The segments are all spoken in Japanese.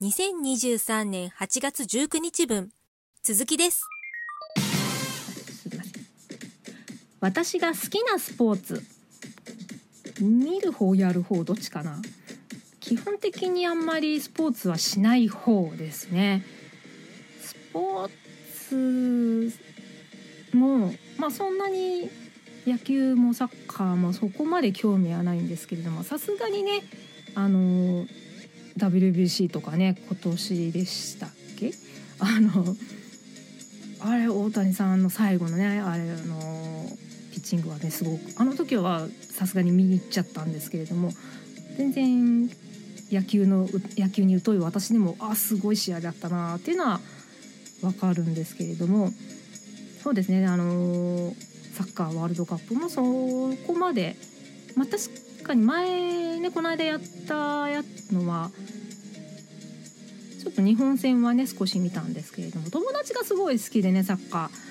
2023年8月19日分。続きです。私が好きなスポーツ。見る方やる方どっちかな。基本的にあんまりスポーツはしない方ですね。スポーツもまあそんなに野球もサッカーもそこまで興味はないんですけれどもさすがにねあの WBC とかね今年でしたっけ？あのあれ大谷さんの最後のねあれのピッチングはねすごくあの時はさすがに見に行っちゃったんですけれども全然野球の野球に疎い私でもあすごい試合だったなっていうのは分かるんですけれどもそうですねあのサッカーワールドカップもそこまでまあ確かに前ねこの間やったやのはょっと日本戦はね少し見たんですけれども友達がすごい好きでねサッカー。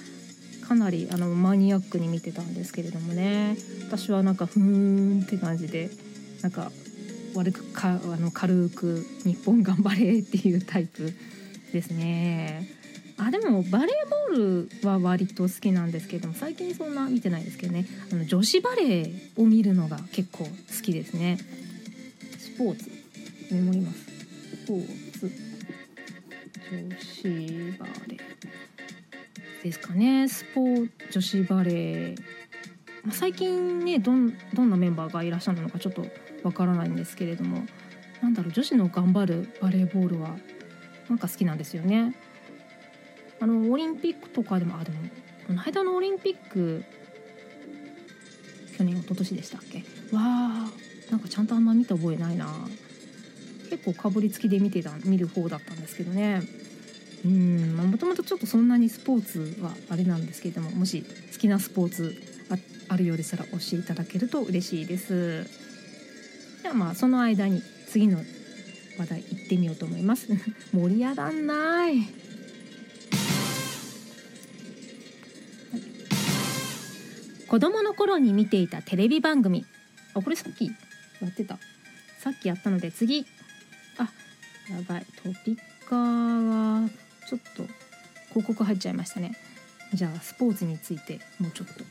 かなりあのマニアックに見てたんですけれどもね。私はなんかふーんって感じでなんか悪くかあの軽く「日本頑張れ」っていうタイプですね。あでもバレーボールは割と好きなんですけれども最近そんな見てないですけどね。あの女子バレーを見るのが結構好きですね。スポーツ。メモります。スポーツ。女子バレーですかね。スポー女子バレー、まあ、最近ねどんどんなメンバーがいらっしゃるのかちょっとわからないんですけれども。なんだろう女子の頑張るバレーボールはなんか好きなんですよね。あのオリンピックとかでもあでもこの間のオリンピック去年一昨年でしたっけ？わあなんかちゃんとあんま見た覚えないな。結構かぶりつきで見てた見る方だったんですけどね。うんもともとちょっとそんなにスポーツはあれなんですけれどももし好きなスポーツああるようでしたら教えていただけると嬉しいです。ではまあその間に次の話題行ってみようと思います。盛り上がんない。子供の頃に見ていたテレビ番組。あこれさっきやってた。さっきやったので次。あやばい。トピッカーがちょっと広告入っちゃいましたね。じゃあスポーツについてもうちょっと。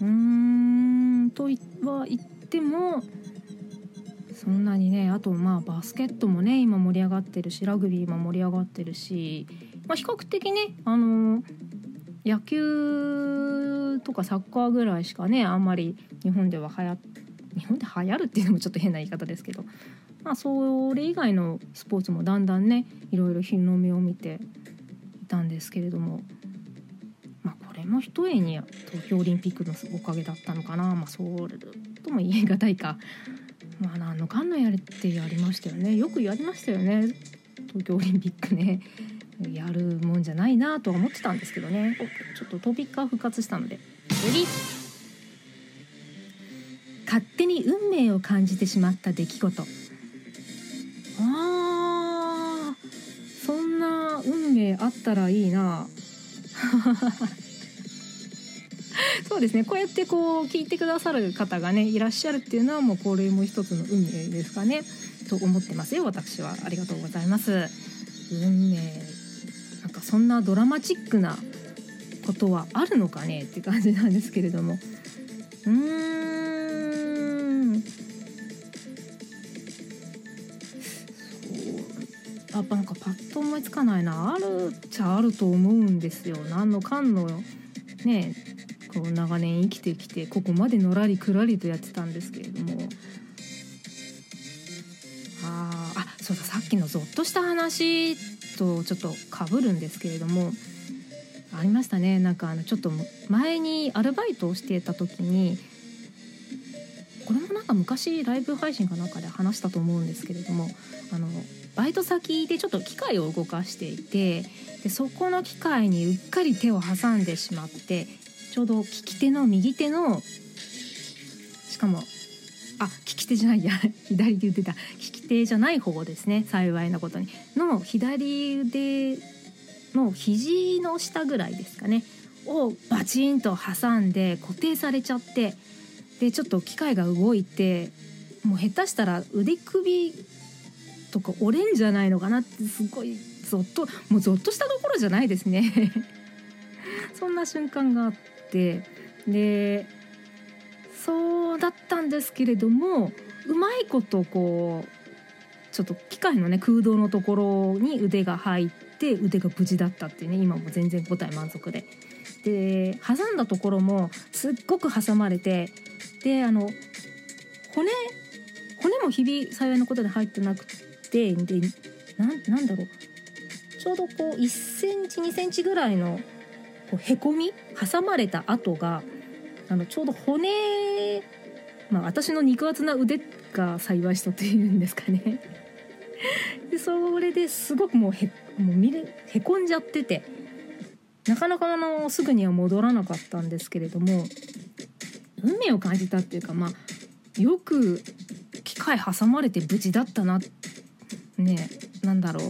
うーんとは言ってもそんなにねあとまあバスケットもね今盛り上がってるしラグビーも盛り上がってるし、まあ、比較的ねあの野球とかサッカーぐらいしかねあんまり日本では流行日本で流行るっていうのもちょっと変な言い方ですけど、まあ、それ以外のスポーツもだんだんねいろいろ日の目を見ていたんですけれども、まあ、これもひとえに東京オリンピックのおかげだったのかな、まあ、そうとも言え難いか。まあ、何のかんのやれってやりましたよね。よくやりましたよね。東京オリンピックね。やるもんじゃないなとは思ってたんですけどね。ちょっとトピックが復活したので勝手に運命を感じてしまった出来事。あーそんな運命あったらいいな。そうですね。こうやってこう聞いてくださる方がねいらっしゃるっていうのはもうこれも一つの運命ですかね。と思ってますよ。私はありがとうございます。運命なんかそんなドラマチックなことはあるのかね？って感じなんですけれども。うーそうあなんかパッと思いつかないな。あるっちゃあると思うんですよ。何のかんのねこう長年生きてきてここまでのらりくらりとやってたんですけれども。ああそうださっきのゾッとした話とちょっとかぶるんですけれども。ありましたね。なんかあのちょっと前にアルバイトをしてた時にこれもなんか昔ライブ配信かなんかで話したと思うんですけれども。あのバイト先でちょっと機械を動かしていてでそこの機械にうっかり手を挟んでしまってちょうど利き手の右手のしかもあ利き手じゃないや 左手言ってた。利き手じゃない方ですね幸いなことに。の左腕の肘の下ぐらいですかねをバチンと挟んで固定されちゃってでちょっと機械が動いてもう下手したら腕首とか折れんじゃないのかなってすごいゾッともうゾッとしたところじゃないですね そんな瞬間があってでそうだったんですけれどもうまいことこうちょっと機械のね空洞のところに腕が入って腕が無事だったっていうね今も全然答え満足で。で挟んだところもすっごく挟まれてであの骨骨もひび幸いのことで入ってなくてでなんなんだろう。ちょうどこう1センチ2センチぐらいのこうへこみ挟まれた跡があのちょうど骨まあ私の肉厚な腕が幸いしたというんですかね。でそれですごくもうへもう見れへこんじゃっててなかなかあのすぐには戻らなかったんですけれども運命を感じたっていうかまあよく機械挟まれて無事だったなねなんだろう。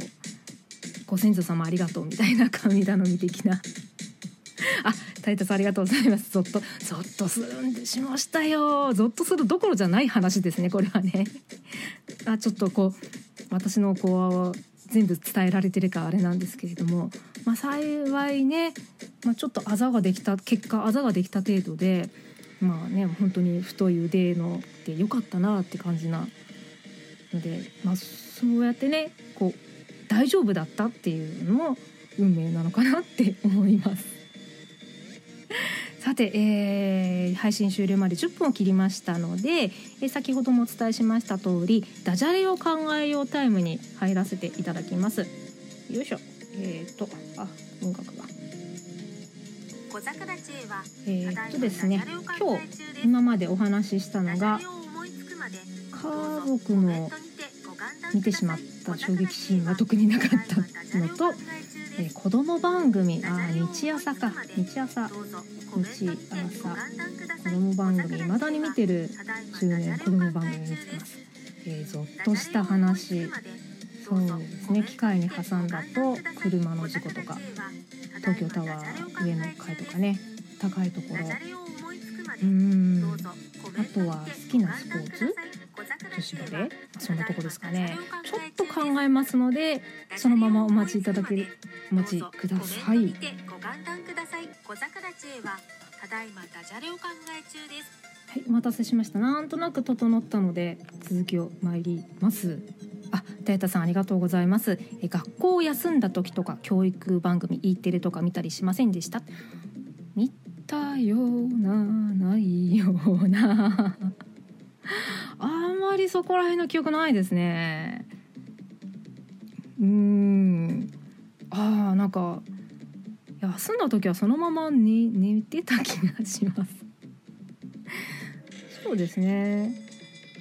ご先祖様ありがとうみたいな神頼み的な。あタイタスありがとうございます。ゾッとゾッとするんでしましたよ。ゾッとするどころじゃない話ですねこれはね。あちょっとこう私のこう全部伝えられてるかあれなんですけれども、まあ、幸いね、まあ、ちょっとあざができた結果あざができた程度でまあね本当に太い腕のでよかったなって感じなので、まあ、そうやってねこう大丈夫だったっていうのも運命なのかなって 思います。さて、えー、配信終了まで10分を切りましたので、えー、先ほどもお伝えしました通りダジャレを考えようタイムに入らせていただきます。よいしょ。えっ、ー、とあ音楽が。えー、っとですね今日今までお話ししたのが家族の見てしまった衝撃シーンが特になかったのと、えー、子供番組あ日朝か。日朝。日朝子供番組。未だに見てる中年子供番組見てます、えー、ゾッとした話。そうですね。機械に挟んだと車の事故とか東京タワー上の階とかね。高いところ。うん。あとは好きなスポーツ女子バレーそんなとこですかねちょっと考えますのでそのままお待ちいただけるお待ちくださいはい、お待たせしました。なんとなく整ったので続きを参ります。あ、タヤタさんありがとうございます。え学校を休んだ時とか教育番組 E テレとか見たりしませんでした？見たようなないようなまりそこら辺の記憶ないですね。うん。ああなんか休んだ時はそのまま寝寝てた気がします。そうですね。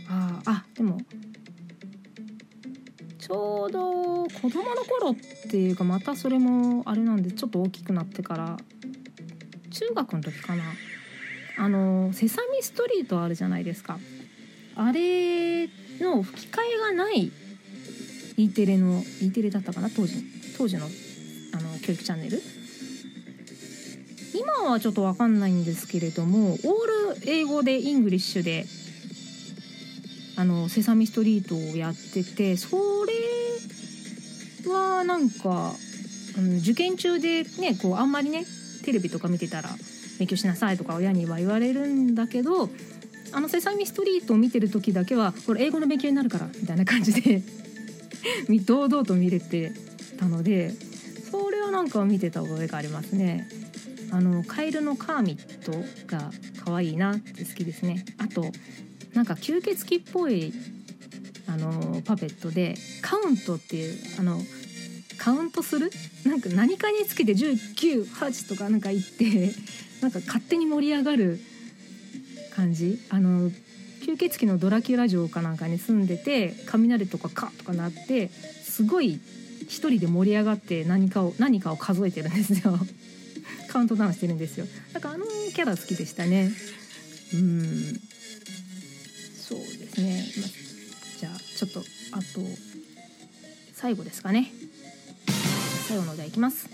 ああでもちょうど子供の頃っていうかまたそれもあれなんでちょっと大きくなってから中学の時かな。あの「セサミストリート」あるじゃないですか。あれの吹き替えがない E テレの E テレだったかな？当時当時のあの教育チャンネル？今はちょっと分かんないんですけれどもオール英語で English であのセサミストリートをやっててそれはなんか、うん、受験中でねこうあんまりねテレビとか見てたら勉強しなさいとか親には言われるんだけどあの「セサミストリート」を見てる時だけはこれ英語の勉強になるからみたいな感じで 堂々と見れてたのでそれはなんか見てた覚えがありますね。あのカエルのカーミットが可愛いなって好きですね。あとなんか吸血鬼っぽいあのパペットでカウントっていうあのカウントする？なんか何かにつけて198とかなんか言ってなんか勝手に盛り上がる感じ。あの吸血鬼のドラキュラ城かなんかに住んでて雷とかカッとかなってすごい一人で盛り上がって何かを何かを数えてるんですよ。カウントダウンしてるんですよ。だからあのキャラ好きでしたね。うん。そうですね、ま、じゃあちょっとあと最後ですかね。最後のお題いきます。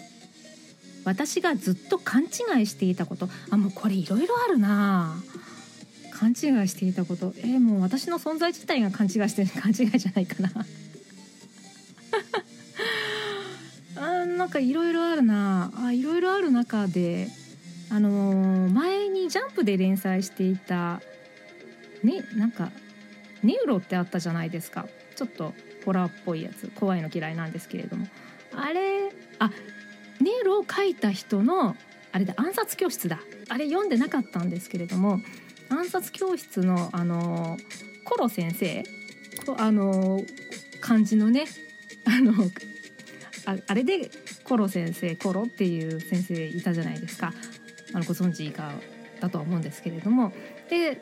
私がずっと勘違いしていたこと。あもうこれいろいろあるな。あ勘違いしていたこと。えー、もう私の存在自体が勘違いしてる勘違いじゃないかな。あなんかいろいろあるな。あいろいろある中であのー、前に「ジャンプ」で連載していたねなんか「ネウロ」ってあったじゃないですか。ちょっとホラーっぽいやつ。怖いの嫌いなんですけれども。あれあネウロを書いた人のあれで暗殺教室だ。あれ読んでなかったんですけれども暗殺教室のあのコロ先生？あの漢字のねあのあれでコロ先生コロっていう先生いたじゃないですかあのご存知かだとは思うんですけれどもで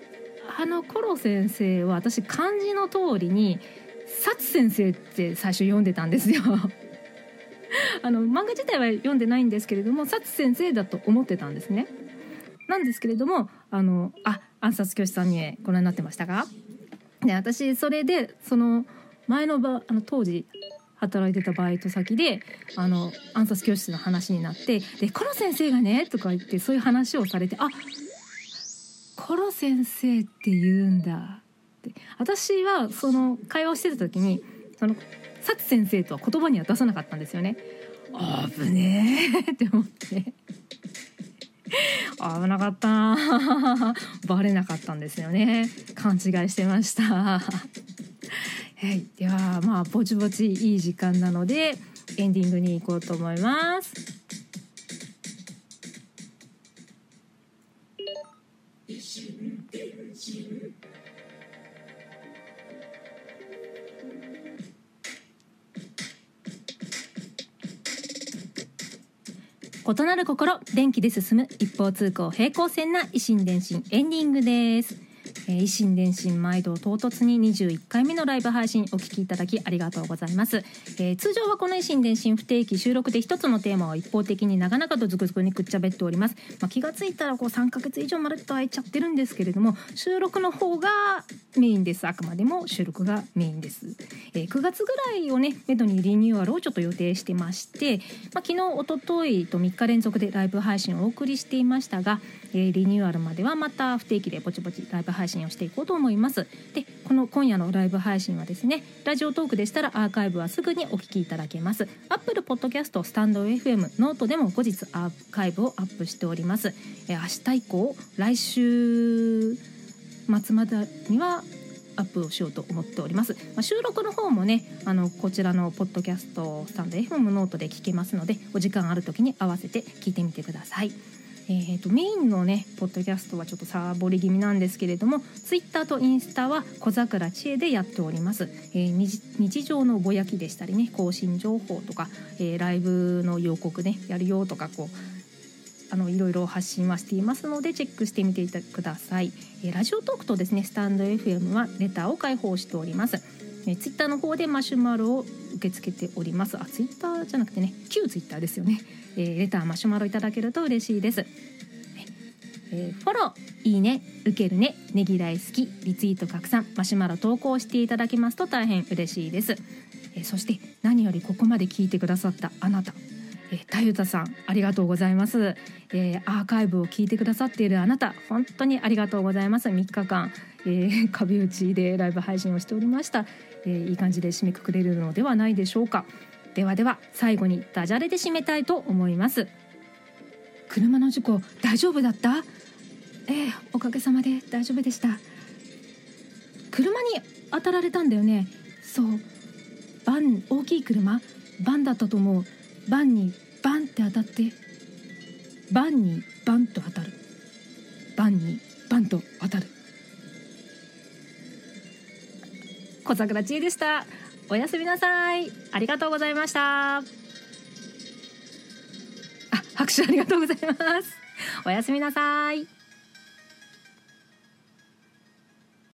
あのコロ先生は私漢字の通りにサツ先生って最初読んでたんですよ。あの漫画自体は読んでないんですけれどもサツ先生だと思ってたんですね。なんですけれどもあのあ暗殺教師さんにご覧になってましたか？で私それでその前のばあの当時働いてたバイト先であの暗殺教室の話になって「でコロ先生がね」とか言ってそういう話をされて「あコロ先生って言うんだ」って私はその会話をしてた時にそのサツ先生とは言葉には出さなかったんですよね。危ねえって思って。危なかった バレなかったんですよね。勘違いしてました。はい、ではまあぼちぼちいい時間なのでエンディングに行こうと思います。異なる心電気で進む一方通行平行線な維新伝心エンディングです。えー維新伝心毎度唐突に21回目のライブ配信お聞きいただきありがとうございます、えー通常はこの維新伝心不定期収録で一つのテーマを一方的に長々とずくずくにくっちゃべっております、まあ、気がついたらこう3ヶ月以上まるっと空いちゃってるんですけれども収録の方がメインです。あくまでも収録がメインです、えー9月ぐらいをねめどにリニューアルをちょっと予定してまして、まあ、昨日一昨日と3日連続でライブ配信をお送りしていましたが、えーリニューアルまではまた不定期でぼちぼちライブ配信をしていこうと思います。でこの今夜のライブ配信はですねラジオトークでしたらアーカイブはすぐにお聞きいただけます。Apple Podcast スタンド FM ノートでも後日アーカイブをアップしております、えー明日以降来週末までにはアップをしようと思っております、まあ、収録の方もねあのこちらのポッドキャストスタンド FM ノートで聞けますのでお時間ある時に合わせて聞いてみてください。えー、とメインのねポッドキャストはちょっとサボり気味なんですけれどもツイッターとインスタは小桜知恵でやっております、えー日日常のぼやきでしたりね更新情報とか、えーライブの予告ねやるよとかこうあのいろいろ発信はしていますのでチェックしてみていたください、えーラジオトークとですねスタンド FM はレターを開放しております。えーツイッターの方でマシュマロを受け付けております。あツイッターじゃなくてね旧ツイッターですよね、えーレターマシュマロいただけると嬉しいです。えーフォローいいね受けるねねぎ大好きリツイート拡散マシュマロ投稿していただけますと大変嬉しいです、えーそして何よりここまで聞いてくださったあなた。えーたゆたさんありがとうございます、えーアーカイブを聞いてくださっているあなた本当にありがとうございます。3日間、えー 壁打ちでライブ配信をしておりました、えーいい感じで締めくくれるのではないでしょうか。ではでは最後にダジャレで締めたいと思います。車の事故大丈夫だった？ええおかげさまで大丈夫でした。車に当たられたんだよね。そう。バン大きい車バンだったと思う。バンにバンって当たってバンにバンと当たる。バンにバンと当たる。小桜知恵でした。おやすみなさい。ありがとうございました。あ拍手ありがとうございます。おやすみなさい。